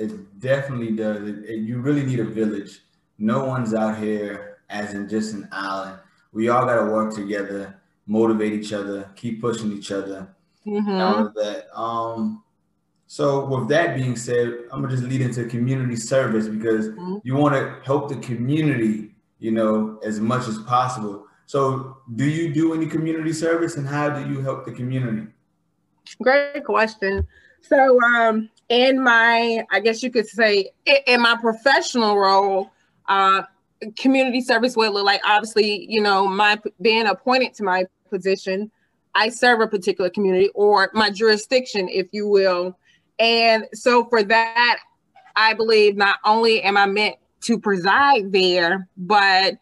it definitely does. It, it, you really need a village. No one's out here as in just an island. We all got to work together, motivate each other, keep pushing each other, mm-hmm. all of that. Um, so with that being said, I'm gonna just lead into community service because mm-hmm. you want to help the community, you know, as much as possible. So do you do any community service and how do you help the community? Great question. So um in my, I guess you could say in my professional role, uh, community service would look like obviously, you know, my being appointed to my position, I serve a particular community or my jurisdiction, if you will. And so for that, I believe not only am I meant to preside there, but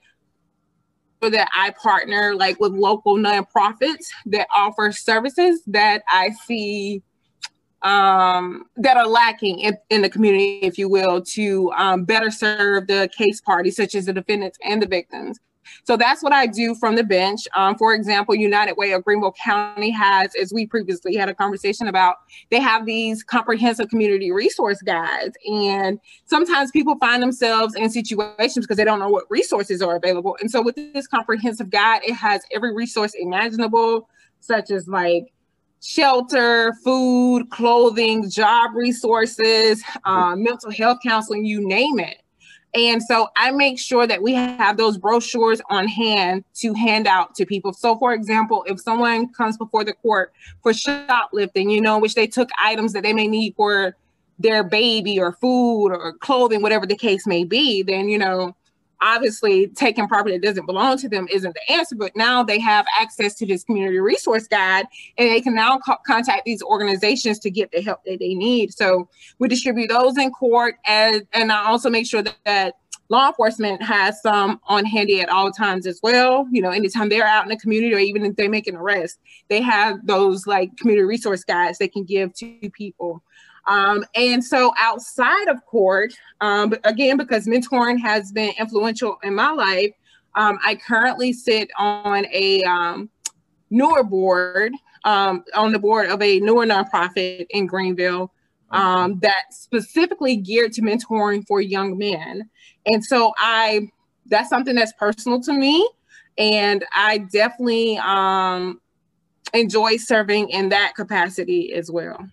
that I partner like with local nonprofits that offer services that I see um, that are lacking in, in, the community, if you will, to um, better serve the case parties, such as the defendants and the victims. So that's what I do from the bench. Um, for example, United Way of Greenville County has, as we previously had a conversation about, they have these comprehensive community resource guides. And sometimes people find themselves in situations because they don't know what resources are available. And so with this comprehensive guide, it has every resource imaginable, such as like shelter, food, clothing, job resources, uh, mental health counseling, you name it. And so I make sure that we have those brochures on hand to hand out to people. So, for example, if someone comes before the court for shoplifting, you know, which they took items that they may need for their baby or food or clothing, whatever the case may be, then, you know, obviously taking property that doesn't belong to them isn't the answer but now they have access to this community resource guide and they can now co- contact these organizations to get the help that they need. So we distribute those in court and and i also make sure that, that law enforcement has some on handy at all times as well. You know anytime they're out in the community or even if they make an arrest they have those like community resource guides they can give to people um, and so outside of court, um, again, because mentoring has been influential in my life, um, I currently sit on a um, newer board, um, on the board of a newer nonprofit in Greenville um, that's specifically geared to mentoring for young men. And so I, that's something that's personal to me. And I definitely enjoy serving in that capacity as well.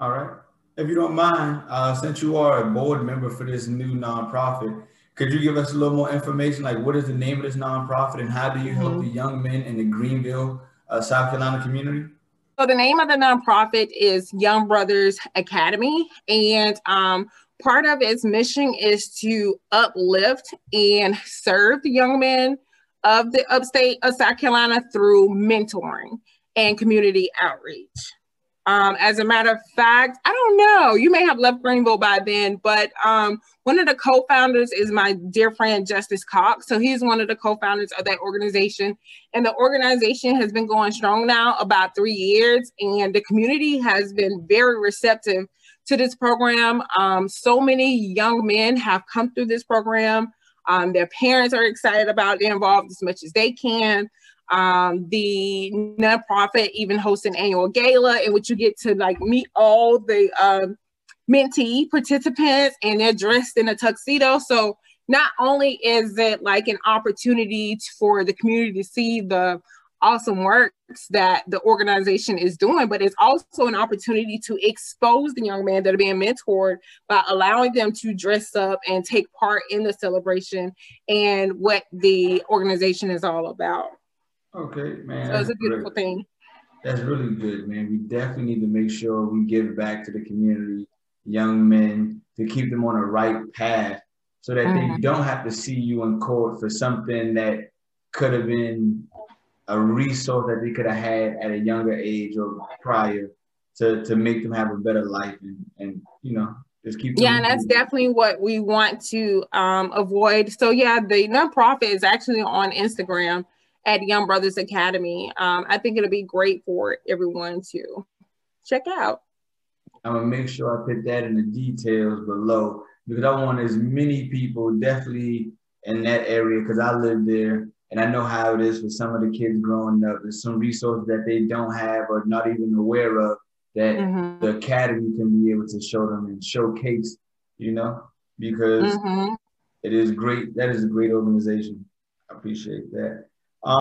All right if you don't mind, uh, since you are a board member for this new nonprofit, could you give us a little more information? Like, what is the name of this nonprofit, and how do you help mm-hmm. the young men in the Greenville, uh, South Carolina community? So the name of the nonprofit is Young Brothers Academy, and um, part of its mission is to uplift and serve the young men of the upstate of South Carolina through mentoring and community outreach. Um, as a matter of fact, I don't know. You may have left Greenville by then, but um, one of the co-founders is my dear friend Justice Cox. So he's one of the co-founders of that organization, and the organization has been going strong now about three years, and the community has been very receptive to this program. Um, so many young men have come through this program. Um, their parents are excited about getting involved as much as they can. Um, the nonprofit even hosts an annual gala in which you get to like meet all the um, mentee participants and they're dressed in a tuxedo. So not only is it like an opportunity for the community to see the awesome works that the organization is doing, but it's also an opportunity to expose the young men that are being mentored by allowing them to dress up and take part in the celebration and what the organization is all about. Okay, man. So it's a beautiful great. thing. That's really good, man. We definitely need to make sure we give back to the community, young men, to keep them on the right path so that mm-hmm. they don't have to see you in court for something that could have been a resource that they could have had at a younger age or prior to, to make them have a better life and, and you know just keep yeah and that's definitely what we want to um, avoid so yeah the nonprofit is actually on instagram at Young Brothers Academy. Um, I think it'll be great for everyone to check out. I'm gonna make sure I put that in the details below because I want as many people definitely in that area because I live there and I know how it is for some of the kids growing up. There's some resources that they don't have or not even aware of that mm-hmm. the academy can be able to show them and showcase you know, because mm-hmm. it is great. That is a great organization. I appreciate that.